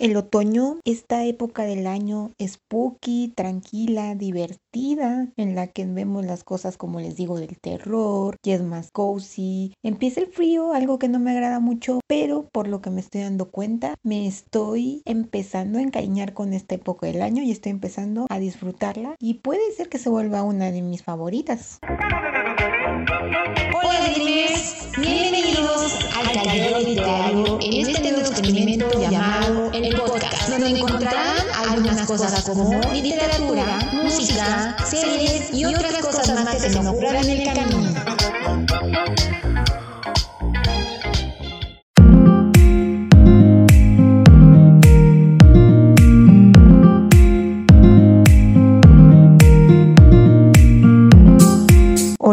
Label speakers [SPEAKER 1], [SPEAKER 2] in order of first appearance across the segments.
[SPEAKER 1] El otoño, esta época del año spooky, tranquila, divertida, en la que vemos las cosas como les digo del terror, y es más cozy. Empieza el frío, algo que no me agrada mucho, pero por lo que me estoy dando cuenta, me estoy empezando a encariñar con esta época del año y estoy empezando a disfrutarla y puede ser que se vuelva una de mis favoritas.
[SPEAKER 2] Hola Dreamers, bienvenidos al taller literario en este experimento cosas como literatura, música, series y otras cosas más que se me ocurran en el camino.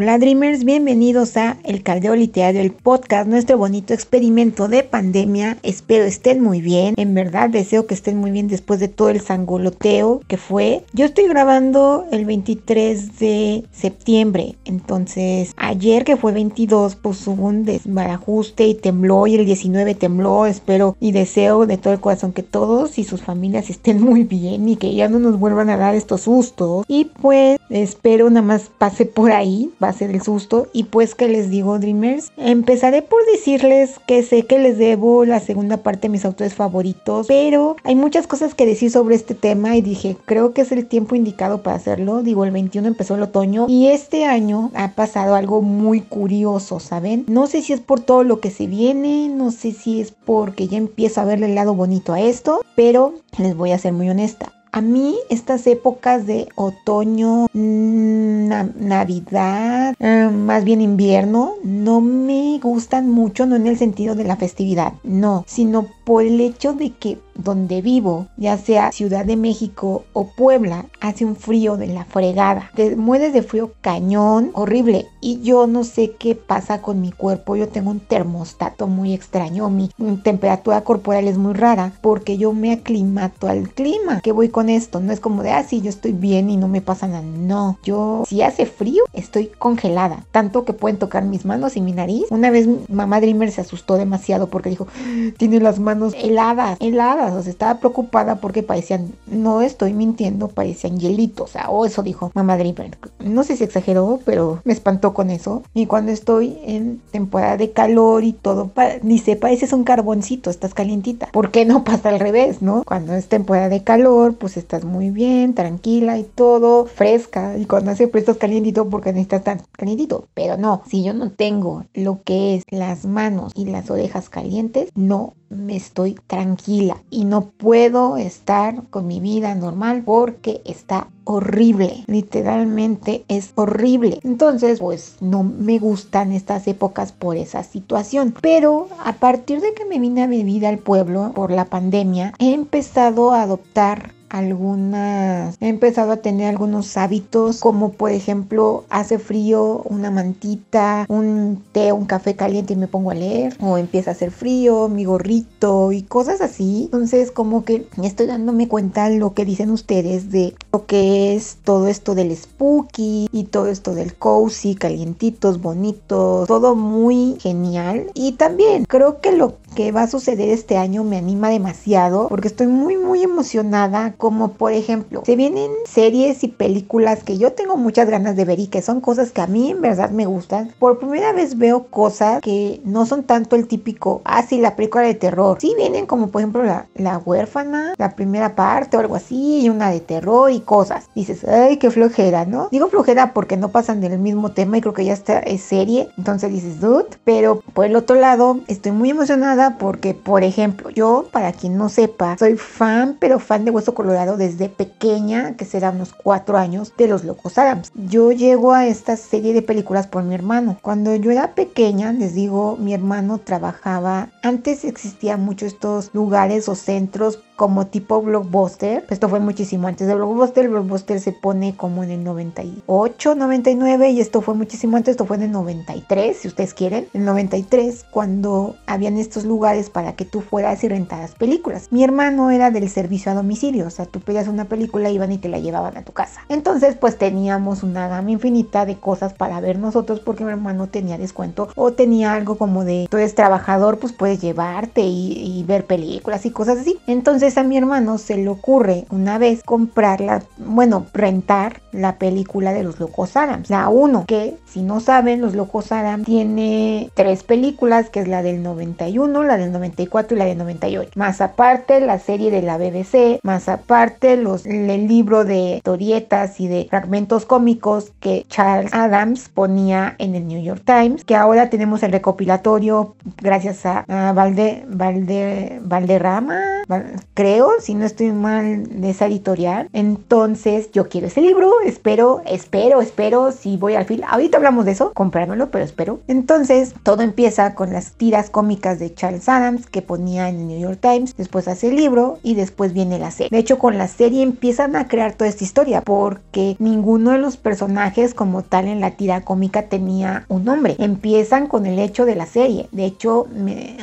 [SPEAKER 1] Hola Dreamers, bienvenidos a El Caldeo Literario, el podcast, nuestro bonito experimento de pandemia. Espero estén muy bien. En verdad deseo que estén muy bien después de todo el sangoloteo que fue. Yo estoy grabando el 23 de septiembre, entonces ayer que fue 22 pues hubo un desbarajuste y tembló y el 19 tembló. Espero y deseo de todo el corazón que todos y sus familias estén muy bien y que ya no nos vuelvan a dar estos sustos. Y pues espero nada más pase por ahí a ser el susto. Y pues que les digo, Dreamers, empezaré por decirles que sé que les debo la segunda parte de mis autores favoritos, pero hay muchas cosas que decir sobre este tema y dije, creo que es el tiempo indicado para hacerlo. Digo, el 21 empezó el otoño y este año ha pasado algo muy curioso, ¿saben? No sé si es por todo lo que se viene, no sé si es porque ya empiezo a verle el lado bonito a esto, pero les voy a ser muy honesta. A mí estas épocas de otoño, mm, Navidad, eh, más bien invierno, no me gustan mucho, no en el sentido de la festividad, no, sino por el hecho de que donde vivo, ya sea Ciudad de México o Puebla, hace un frío de la fregada. Te mueres de frío cañón, horrible. Y yo no sé qué pasa con mi cuerpo. Yo tengo un termostato muy extraño. Mi temperatura corporal es muy rara porque yo me aclimato al clima. ¿Qué voy con esto? No es como de, ah, yo estoy bien y no me pasa nada. No, yo si hace frío estoy congelada. Tanto que pueden tocar mis manos y mi nariz. Una vez mamá Dreamer se asustó demasiado porque dijo, tiene las manos heladas, heladas estaba preocupada porque parecían, no estoy mintiendo, parecían hielitos, o sea, o eso dijo mamá Dreamer. No sé si exageró, pero me espantó con eso. Y cuando estoy en temporada de calor y todo, ni se pareces un carboncito, estás calientita. ¿Por qué no pasa al revés, no? Cuando es temporada de calor, pues estás muy bien, tranquila y todo, fresca. Y cuando hace estás calientito porque necesitas tan calientito. Pero no, si yo no tengo lo que es las manos y las orejas calientes, no me estoy tranquila y no puedo estar con mi vida normal porque está horrible, literalmente es horrible. Entonces, pues no me gustan estas épocas por esa situación. Pero a partir de que me vine a vivir al pueblo por la pandemia, he empezado a adoptar algunas, he empezado a tener algunos hábitos como por ejemplo hace frío, una mantita, un té, un café caliente y me pongo a leer o empieza a hacer frío, mi gorrito y cosas así. Entonces como que estoy dándome cuenta lo que dicen ustedes de lo que es todo esto del spooky y todo esto del cozy, calientitos, bonitos, todo muy genial y también creo que lo que va a suceder este año me anima demasiado porque estoy muy muy emocionada como por ejemplo se vienen series y películas que yo tengo muchas ganas de ver y que son cosas que a mí en verdad me gustan. Por primera vez veo cosas que no son tanto el típico ah la película de terror. Sí vienen como por ejemplo la, la huérfana la primera parte o algo así y una de terror y cosas. Dices ay qué flojera no digo flojera porque no pasan del mismo tema y creo que ya está es serie. Entonces dices dude pero por el otro lado estoy muy emocionada porque, por ejemplo, yo, para quien no sepa, soy fan, pero fan de Hueso Colorado desde pequeña, que será unos cuatro años, de los Locos Adams. Yo llego a esta serie de películas por mi hermano. Cuando yo era pequeña, les digo, mi hermano trabajaba, antes existían muchos estos lugares o centros como tipo blockbuster. Esto fue muchísimo antes de blockbuster. Blockbuster se pone como en el 98, 99 y esto fue muchísimo antes. Esto fue en el 93, si ustedes quieren. En el 93 cuando habían estos lugares para que tú fueras y rentaras películas. Mi hermano era del servicio a domicilio, o sea, tú pedías una película, iban y te la llevaban a tu casa. Entonces, pues teníamos una gama infinita de cosas para ver nosotros porque mi hermano tenía descuento o tenía algo como de, tú eres trabajador, pues puedes llevarte y, y ver películas y cosas así. Entonces, A mi hermano se le ocurre una vez comprarla, bueno, rentar la película de los Locos Adams, la 1, que si no saben, los Locos Adams tiene tres películas, que es la del 91, la del 94 y la del 98. Más aparte la serie de la BBC, más aparte los, el libro de historietas y de fragmentos cómicos que Charles Adams ponía en el New York Times, que ahora tenemos el recopilatorio gracias a, Valde, Valde, Valderrama, creo, si no estoy mal de esa editorial. Entonces yo quiero ese libro, espero, espero, espero, si voy al fin, ahorita hablamos de eso, comprármelo, pero espero. Entonces todo empieza con las tiras cómicas de Charles Adams que ponía en el New York Times, después hace el libro y después viene la serie. De hecho con la serie empiezan a crear toda esta historia porque ninguno de los personajes como tal en la tira cómica tenía un nombre. Empiezan con el hecho de la serie. De hecho,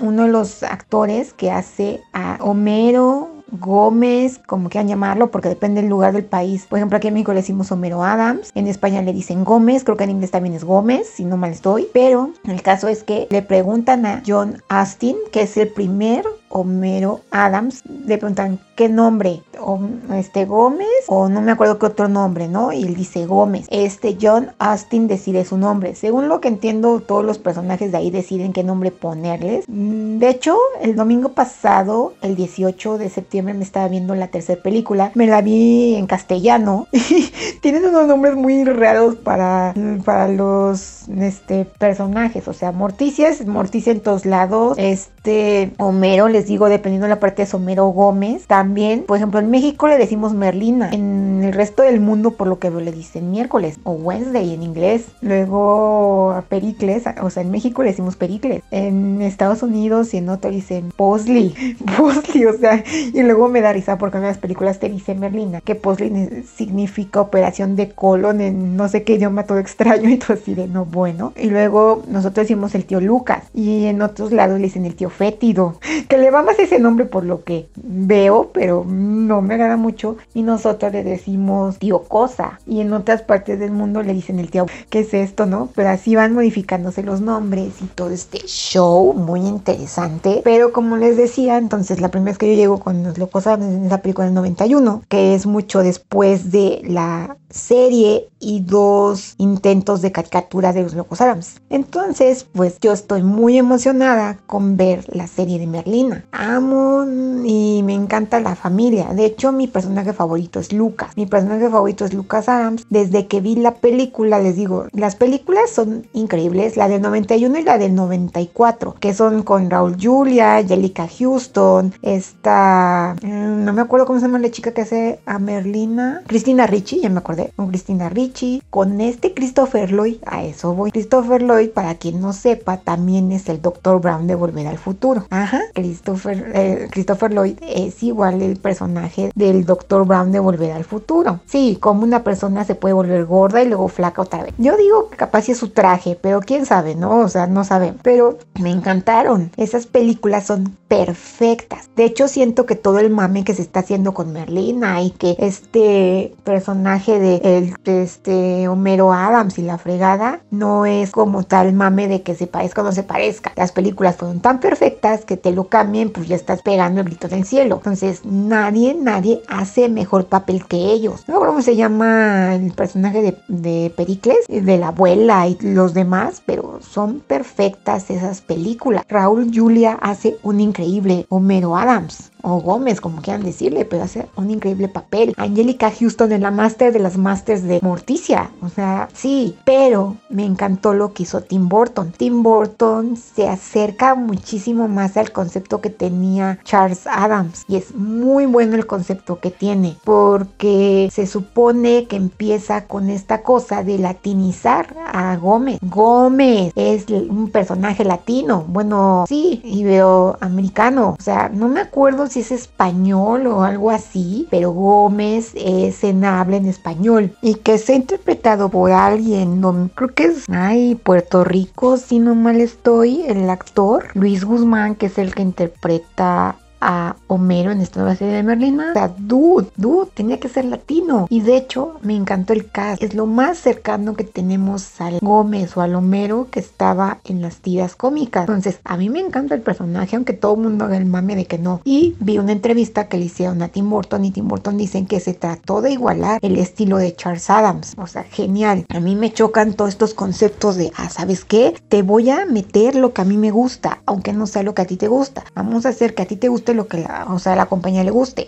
[SPEAKER 1] uno de los actores que hace a Homero Gómez, como quieran llamarlo, porque depende del lugar del país. Por ejemplo, aquí en México le decimos Homero Adams, en España le dicen Gómez, creo que en inglés también es Gómez, si no mal estoy. Pero el caso es que le preguntan a John Astin, que es el primer Homero Adams, le preguntan qué nombre, o este Gómez, o no me acuerdo qué otro nombre, ¿no? Y él dice Gómez. Este John Austin decide su nombre. Según lo que entiendo, todos los personajes de ahí deciden qué nombre ponerles. Mm, de hecho, el domingo pasado, el 18 de septiembre, me estaba viendo la tercera película. Me la vi en castellano. Tienen unos nombres muy raros para, para los este, personajes. O sea, Morticia es Morticia en todos lados. Este Homero le digo, dependiendo de la parte de Somero Gómez. También, por ejemplo, en México le decimos Merlina. En el resto del mundo, por lo que veo, le dicen miércoles o Wednesday en inglés. Luego a Pericles, o sea, en México le decimos Pericles. En Estados Unidos y en otro dicen Posley. Posley, o sea, y luego me da risa porque en las películas te dice Merlina, que Posley significa operación de colon en no sé qué idioma todo extraño y todo así de no bueno. Y luego nosotros decimos el tío Lucas y en otros lados le dicen el tío Fétido, que le va más ese nombre por lo que veo, pero no me agrada mucho. Y nosotros le decimos tío Cosa. Y en otras partes del mundo le dicen el tío, ¿qué es esto, no? Pero así van modificándose los nombres y todo este show muy interesante. Pero como les decía, entonces la primera vez que yo llego con los locos en esa película del 91, que es mucho después de la serie y dos intentos de caricatura de los locos Adams. Entonces, pues yo estoy muy emocionada con ver la serie de Merlina amo y me encanta la familia. De hecho, mi personaje favorito es Lucas. Mi personaje favorito es Lucas Adams. Desde que vi la película, les digo, las películas son increíbles. La del 91 y la del 94, que son con Raúl Julia, Angelica Houston, esta... Mm, no me acuerdo cómo se llama la chica que hace a Merlina. Cristina Ricci, ya me acordé. Con Cristina Ricci. Con este Christopher Lloyd. A eso voy. Christopher Lloyd, para quien no sepa, también es el Dr. Brown de Volver al Futuro. Ajá. Christopher eh, Christopher, Lloyd es igual el personaje del Dr. Brown de Volver al Futuro. Sí, como una persona se puede volver gorda y luego flaca otra vez. Yo digo que capaz es su traje, pero quién sabe, ¿no? O sea, no saben. Pero me encantaron. Esas películas son perfectas. De hecho, siento que todo el mame que se está haciendo con Merlina y que este personaje de, el, este Homero Adams y la fregada no es como tal mame de que se parezca o no se parezca. Las películas fueron tan perfectas que te lo pues ya estás pegando el grito del cielo. Entonces nadie, nadie hace mejor papel que ellos. No cómo se llama el personaje de, de Pericles, de la abuela y los demás, pero son perfectas esas películas. Raúl Julia hace un increíble Homero Adams o Gómez, como quieran decirle, pero hace un increíble papel. Angelica Houston es la máster de las masters de Morticia. O sea, sí, pero me encantó lo que hizo Tim Burton. Tim Burton se acerca muchísimo más al concepto que tenía Charles Adams y es muy bueno el concepto que tiene porque se supone que empieza con esta cosa de latinizar a Gómez. Gómez es un personaje latino, bueno, sí, iberoamericano. O sea, no me acuerdo si es español o algo así, pero Gómez es en habla en español y que se ha interpretado por alguien, no, creo que es, ay, Puerto Rico, si no mal estoy, el actor Luis Guzmán, que es el que interpreta a Homero en esta nueva serie de Merlin O sea, dude, dude, tenía que ser latino. Y de hecho, me encantó el cast. Es lo más cercano que tenemos al Gómez o al Homero que estaba en las tiras cómicas. Entonces, a mí me encanta el personaje, aunque todo el mundo haga el mame de que no. Y vi una entrevista que le hicieron a Tim Burton y Tim Burton dicen que se trató de igualar el estilo de Charles Adams. O sea, genial. A mí me chocan todos estos conceptos de, ah, ¿sabes qué? Te voy a meter lo que a mí me gusta, aunque no sea lo que a ti te gusta. Vamos a hacer que a ti te guste lo que la, o sea, la compañía le guste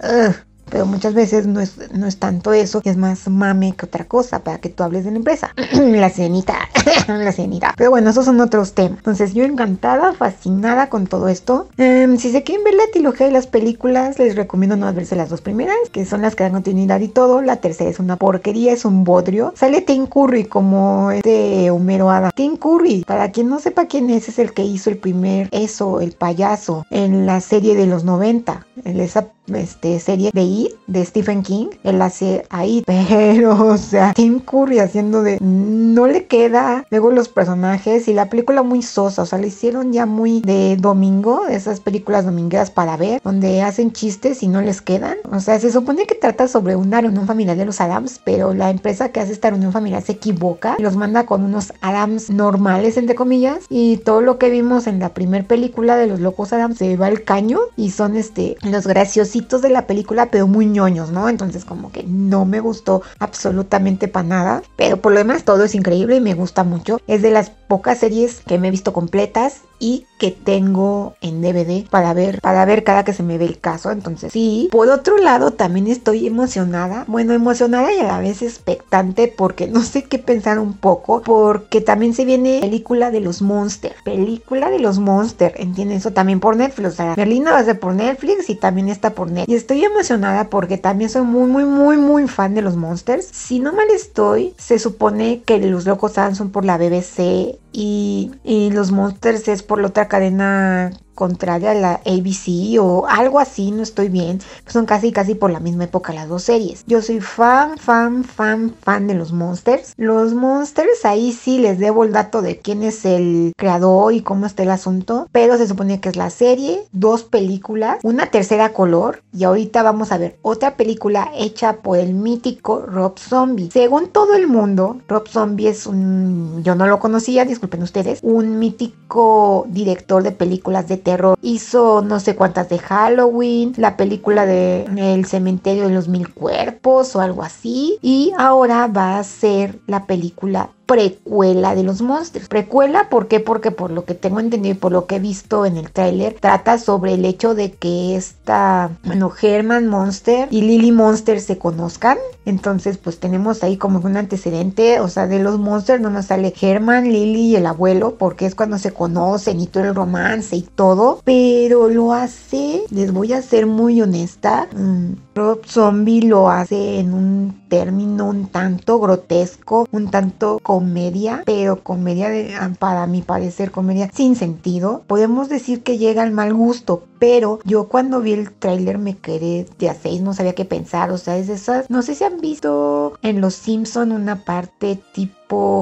[SPEAKER 1] pero muchas veces no es, no es tanto eso, es más mame que otra cosa para que tú hables de la empresa. la cenita, la cenita. Pero bueno, esos son otros temas. Entonces yo encantada, fascinada con todo esto. Em, si se quieren ver la trilogía de las películas, les recomiendo no verse las dos primeras, que son las que dan continuidad y todo. La tercera es una porquería, es un bodrio. Sale Tim Curry como este Homero Ada. Tim Curry, para quien no sepa quién es, es el que hizo el primer eso, el payaso, en la serie de los 90. En esa este, serie de It de Stephen King, él hace ahí, pero o sea, Tim Curry haciendo de no le queda luego los personajes y la película muy sosa, o sea, le hicieron ya muy de domingo, esas películas domingueras para ver, donde hacen chistes y no les quedan, o sea, se supone que trata sobre una reunión familiar de los Adams, pero la empresa que hace esta reunión familiar se equivoca y los manda con unos Adams normales, entre comillas, y todo lo que vimos en la primera película de los locos Adams se va al caño y son este los graciosos de la película, pero muy ñoños, ¿no? Entonces como que no me gustó absolutamente para nada, pero por lo demás todo es increíble y me gusta mucho. Es de las pocas series que me he visto completas y que tengo en DVD para ver, para ver cada que se me ve el caso. Entonces, sí. Por otro lado, también estoy emocionada. Bueno, emocionada y a la vez expectante porque no sé qué pensar un poco. Porque también se viene película de los Monsters. Película de los Monsters. ¿Entienden? Eso también por Netflix. O sea, Merlina va a ser por Netflix y también está por Netflix. Y estoy emocionada porque también soy muy, muy, muy, muy fan de los Monsters. Si no mal estoy, se supone que los locos son por la BBC y, y los Monsters es por la otra cadena contraria a la ABC o algo así, no estoy bien. Son casi casi por la misma época las dos series. Yo soy fan, fan, fan, fan de los Monsters. Los Monsters ahí sí les debo el dato de quién es el creador y cómo está el asunto, pero se supone que es la serie, dos películas, una tercera color y ahorita vamos a ver otra película hecha por el mítico Rob Zombie. Según todo el mundo, Rob Zombie es un yo no lo conocía, disculpen ustedes, un mítico director de películas de terror. Hizo no sé cuántas de Halloween, la película de El cementerio de los mil cuerpos o algo así. Y ahora va a ser la película precuela de los monstruos. Precuela, ¿por qué? Porque por lo que tengo entendido y por lo que he visto en el tráiler, trata sobre el hecho de que esta, bueno, Herman Monster y Lily Monster se conozcan. Entonces, pues tenemos ahí como un antecedente, o sea, de los monsters no nos sale Herman, Lily y el abuelo, porque es cuando se conocen y todo el romance y todo, pero lo hace, les voy a ser muy honesta, mm, Rob Zombie lo hace en un término un tanto grotesco, un tanto comedia, pero comedia de, ah, para mi parecer, comedia sin sentido. Podemos decir que llega al mal gusto, pero yo cuando vi el tráiler me quedé de a seis, no sabía qué pensar, o sea, es de esas, no sé si han visto en Los Simpson una parte tipo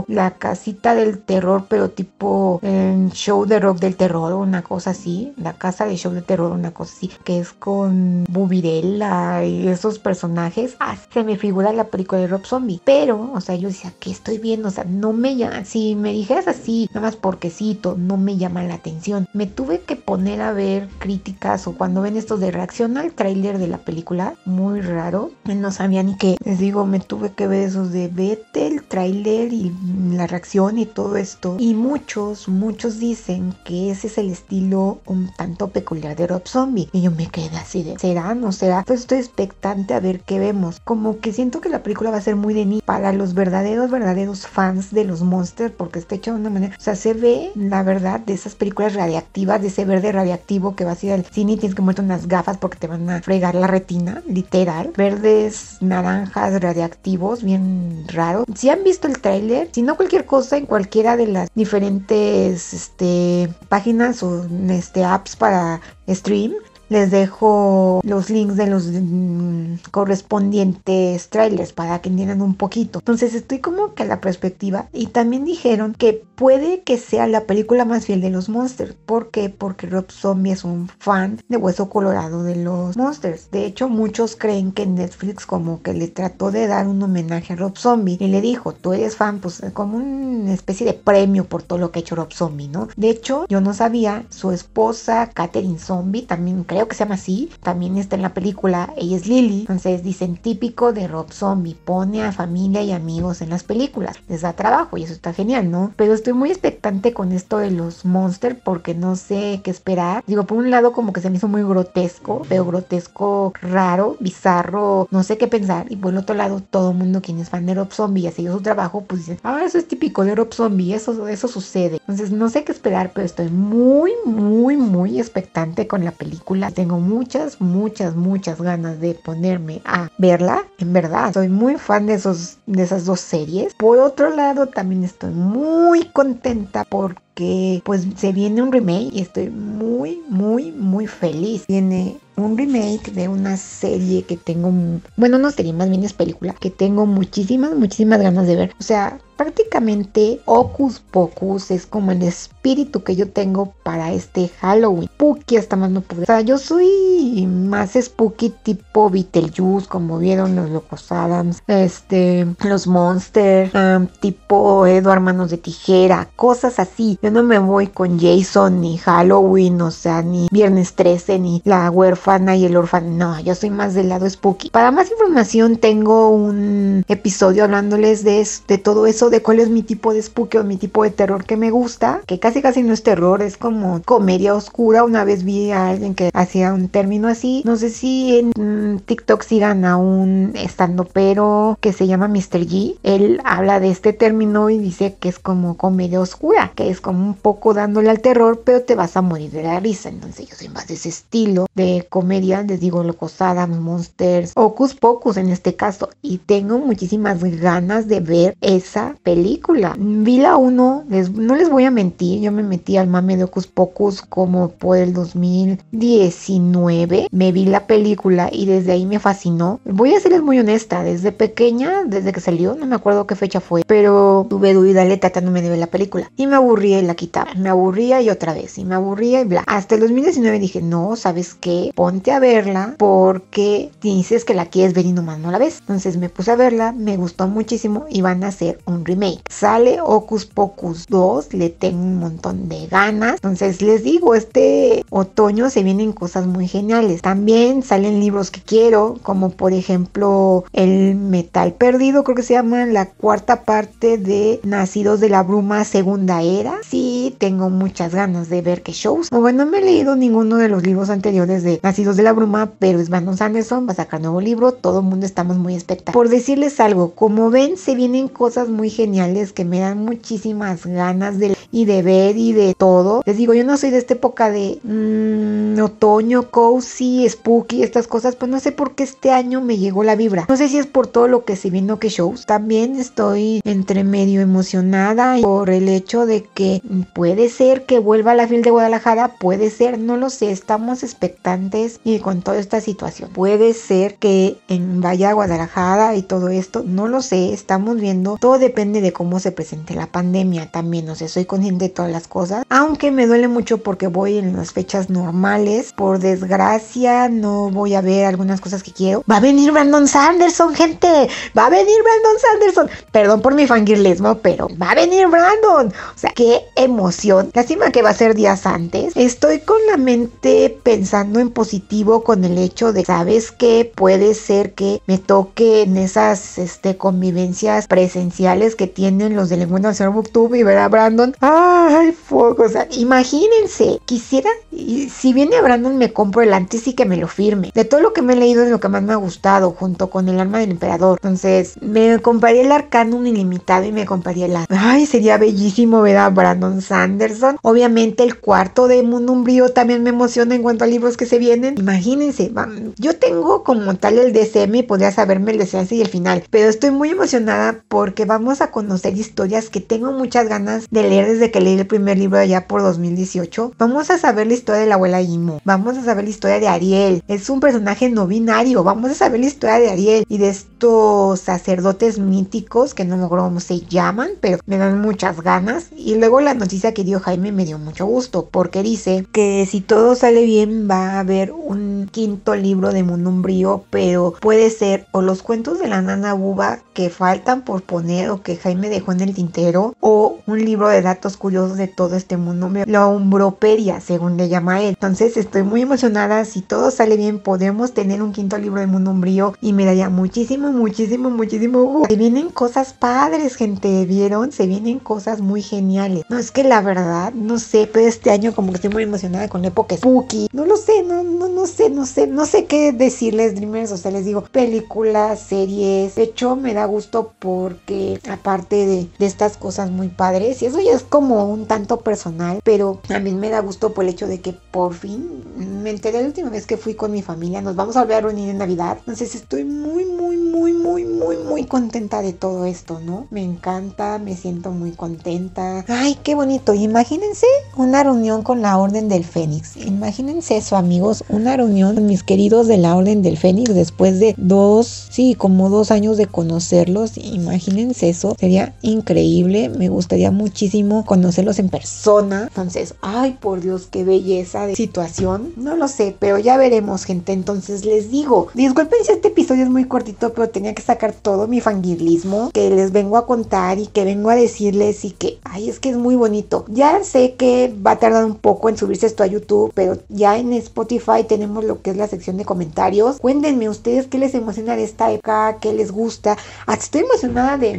[SPEAKER 1] la casita del terror, pero tipo en show de rock del terror, una cosa así, la casa de show de terror, una cosa así, que es con Bubirella y esos personajes. Ah, se me figura la película de Rob Zombie, pero, o sea, yo decía, ¿qué estoy viendo? O sea, no me llama, si me dijeras así, nada más porquecito, no me llama la atención. Me tuve que poner a ver críticas o cuando ven estos de reacción al tráiler de la película, muy raro, no sabía ni qué. Les digo, me tuve que ver esos de vete el tráiler y la reacción y todo esto. Y muchos, muchos dicen que ese es el estilo un tanto peculiar de Rob Zombie. Y yo me quedé así de, ¿será? ¿No será? Entonces estoy expectante a ver qué vemos. Como que siento que la película va a ser muy de ni para los verdaderos, verdaderos fans de los monsters, porque está hecho de una manera, o sea, se ve la verdad de esas películas radiactivas, de ese verde radiactivo que vas a ir al cine y tienes que ponerte unas gafas porque te van a fregar la retina, literal. Verdes, naranjas, radiactivos, bien raro. Si han visto el trailer, si no cualquier cosa en cualquiera de las diferentes este, páginas o este, apps para stream les dejo los links de los mm, correspondientes trailers para que entiendan un poquito. Entonces estoy como que a la perspectiva y también dijeron que puede que sea la película más fiel de los Monsters. ¿Por qué? Porque Rob Zombie es un fan de Hueso Colorado de los Monsters. De hecho, muchos creen que Netflix como que le trató de dar un homenaje a Rob Zombie y le dijo, tú eres fan, pues como una especie de premio por todo lo que ha hecho Rob Zombie, ¿no? De hecho, yo no sabía, su esposa, Katherine Zombie, también creo que se llama así, también está en la película, ella es Lily. Entonces dicen típico de Rob Zombie, pone a familia y amigos en las películas, les da trabajo y eso está genial, ¿no? Pero estoy muy expectante con esto de los Monsters porque no sé qué esperar. Digo, por un lado como que se me hizo muy grotesco, pero grotesco raro, bizarro, no sé qué pensar. Y por el otro lado, todo mundo quien es fan de Rob Zombie y ha seguido su trabajo, pues dicen, ah, eso es típico de Rob Zombie, eso, eso sucede. Entonces no sé qué esperar, pero estoy muy, muy, muy expectante con la película. Tengo muchas, muchas, muchas ganas de ponerme a verla. En verdad, soy muy fan de, esos, de esas dos series. Por otro lado, también estoy muy contenta porque pues se viene un remake y estoy muy, muy, muy feliz. Viene un remake de una serie que tengo, bueno, no serie, más bien es película, que tengo muchísimas, muchísimas ganas de ver. O sea, prácticamente Ocus Pocus es como el espíritu que yo tengo para este Halloween. Spooky hasta más no puedo. O sea, yo soy más spooky tipo Beetlejuice, como vieron los Locos Adams, este, los Monsters, tipo Edward Manos de Tijera, cosas así. Yo no me voy con Jason ni Halloween, o sea, ni Viernes 13, ni La huérfana y el orfano. No, yo soy más del lado spooky. Para más información tengo un episodio hablándoles de, de todo eso de cuál es mi tipo de spooky o mi tipo de terror que me gusta, que casi casi no es terror, es como comedia oscura. Una vez vi a alguien que hacía un término así. No sé si en mm, TikTok sigan a un estando pero que se llama Mr. G. Él habla de este término y dice que es como comedia oscura, que es como un poco dándole al terror, pero te vas a morir de la risa. Entonces yo soy más de ese estilo de comedia, les digo Locosada, Monsters, Ocus Pocus en este caso. Y tengo muchísimas ganas de ver esa película. Vi la 1, no les voy a mentir, yo me metí al mame de Ocus Pocus como por el 2019. Me vi la película y desde ahí me fascinó. Voy a serles muy honesta, desde pequeña, desde que salió, no me acuerdo qué fecha fue, pero tuve duda le tratándome de ver la película. Y me aburría y la quitaba. Me aburría y otra vez. Y me aburría y bla. Hasta el 2019 dije, no, ¿sabes qué? Ponte a verla porque dices que la quieres ver y nomás no la ves. Entonces me puse a verla, me gustó muchísimo y van a hacer un remake. Sale Ocus Pocus 2, le tengo un montón de ganas. Entonces les digo, este otoño se vienen cosas muy geniales. También salen libros que quiero, como por ejemplo El Metal Perdido, creo que se llama la cuarta parte de Nacidos de la Bruma Segunda Era. Sí, tengo muchas ganas de ver qué shows. Bueno, no me he leído ninguno de los libros anteriores de Nacidos de la Bruma, pero es Brandon Sanderson, va a sacar nuevo libro, todo el mundo estamos muy expectantes. Por decirles algo, como ven, se vienen cosas muy geniales que me dan muchísimas ganas de y de ver y de todo. Les digo, yo no soy de esta época de mmm, otoño, cozy, spooky, estas cosas, pues no sé por qué este año me llegó la vibra. No sé si es por todo lo que se vino que shows. También estoy entre medio emocionada por el hecho de que puede ser que vuelva a la fil de Guadalajara, puede ser, no lo sé, estamos expectantes y con toda esta situación. Puede ser que en vaya a Guadalajara y todo esto, no lo sé, estamos viendo, todo depende de cómo se presente la pandemia también, no sé, soy consciente de todas las cosas, aunque me duele mucho porque voy en las fechas normales, por desgracia no voy a ver algunas cosas que quiero. Va a venir Brandon Sanderson, gente, va a venir Brandon Sanderson, perdón por mi fangirlismo, pero va a venir Brandon, o sea, qué emoción, lástima que va a ser días antes, estoy con la mente pensando en positivo con el hecho de, ¿sabes qué? Puede ser que me toque en esas este, convivencias presenciales que tienen los del encuentro del Booktube y ver a Brandon. ¡Ay, fuego! O sea, imagínense, quisiera, si viene Brandon me compro el antes y que me lo firme. De todo lo que me he leído es lo que más me ha gustado, junto con el alma del emperador. Entonces, me compraría el Arcanum ilimitado y me compraría el... ¡Ay, sería bellísimo ver a Brandon Sanderson! Obviamente el cuarto de Mundo Umbrío también me emociona en cuanto a libros que se vienen. Imagínense, yo tengo como tal el DCM y podría saberme el desenlace y el final, pero estoy muy emocionada porque vamos a conocer historias que tengo muchas ganas de leer desde de que leí el primer libro allá por 2018, vamos a saber la historia de la abuela Imo, vamos a saber la historia de Ariel, es un personaje no binario, vamos a saber la historia de Ariel y de estos sacerdotes míticos que no logro cómo se llaman, pero me dan muchas ganas. Y luego la noticia que dio Jaime me dio mucho gusto, porque dice que si todo sale bien va a haber un quinto libro de Mundo Umbrío, pero puede ser o los cuentos de la nana Buba que faltan por poner o que Jaime dejó en el tintero, o un libro de datos curiosos de todo este mundo, la umbroperia, según le llama él. Entonces estoy muy emocionada, si todo sale bien podemos tener un quinto libro de Mundo Umbrío y me daría muchísimo, muchísimo, muchísimo gusto. Se vienen cosas padres, gente, ¿vieron? Se vienen cosas muy geniales. No, es que la verdad, no sé, pero este año como que estoy muy emocionada con la época spooky. No lo sé, no, no, no sé, no sé, no sé qué decirles, Dreamers. O sea, les digo, películas, series. De hecho, me da gusto porque aparte de, estas cosas muy padres, y eso ya es como un tanto personal, pero también me da gusto por el hecho de que por fin me enteré la última vez que fui con mi familia. Nos vamos a volver a reunir en Navidad. Entonces estoy muy, muy, muy, muy, muy, muy contenta de todo esto, ¿no? Me encanta, me siento muy contenta. Ay, qué bonito. Imagínense una reunión con la Orden del Fénix. Imagínense eso, amigos. Una reunión mis queridos de la Orden del Fénix después de dos, sí, como dos años de conocerlos. Imagínense eso. Sería increíble. Me gustaría muchísimo conocerlos en persona. Entonces, ay, por Dios, qué belleza de situación. No lo sé, pero ya veremos, gente. Entonces les digo, disculpen si este episodio es muy cortito, pero tenía que sacar todo mi fangirlismo que les vengo a contar y que vengo a decirles y que, ay, es que es muy bonito. Ya sé que va a tardar un poco en subirse esto a YouTube, pero ya en Spotify tenemos lo que es la sección de comentarios. Cuéntenme ustedes qué les emociona de esta época, qué les gusta. Estoy emocionada de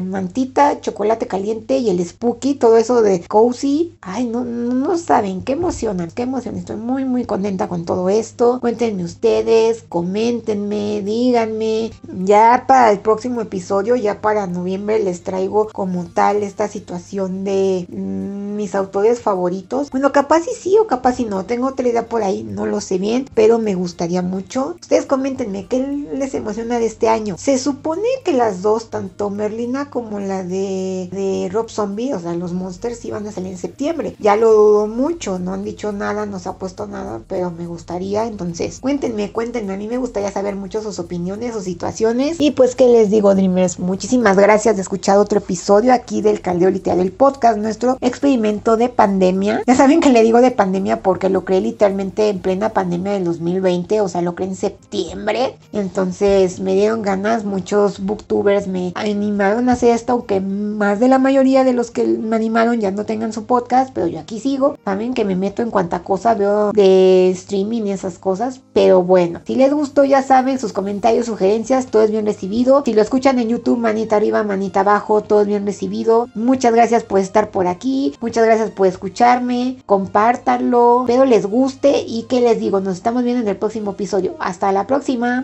[SPEAKER 1] chocolate caliente y el spooky, todo eso de cozy. Ay, no, no, saben, qué emocionan, qué emoción. Estoy muy, muy contenta con todo esto. Cuéntenme ustedes, coméntenme, díganme. Ya para el próximo episodio, ya para noviembre, les traigo como tal esta situación de mm, mis autores favoritos. Bueno, capaz y sí o capaz y no. Tengo otra idea por ahí, no lo sé bien, pero me gustaría mucho. Ustedes coméntenme qué les emociona de este año. Se supone que las dos, tanto Merlina como la de, de Rob Zombie, o sea, los monsters iban a salir en septiembre. Ya lo dudo mucho, no han dicho nada, no se ha puesto nada, pero me gustaría. Entonces, cuéntenme, cuéntenme. A mí me gustaría saber mucho sus opiniones, sus situaciones. Y pues, ¿qué les digo, Dreamers? Muchísimas gracias de escuchar otro episodio aquí del Caldeo Literal del podcast, nuestro experimento de pandemia. Ya saben que le digo de pandemia porque lo creé literalmente en plena pandemia del 2020, o sea, lo creé en septiembre. Entonces me dieron ganas, muchos booktubers me animaron a hacer esto, aunque más de la mayoría de los que me animaron ya no tengan su podcast, pero yo aquí sigo. Saben que me meto en cuanta cosa veo de streaming y esas cosas, pero bueno, si les gustó ya saben, sus comentarios, sugerencias, todo es bien recibido. Si lo escuchan en YouTube, manita arriba, manita abajo, todo es bien recibido. Muchas gracias por estar por aquí, muchas gracias por escucharme, compártanlo, espero les guste y que les digo, nos estamos viendo en el próximo episodio. Hasta la próxima.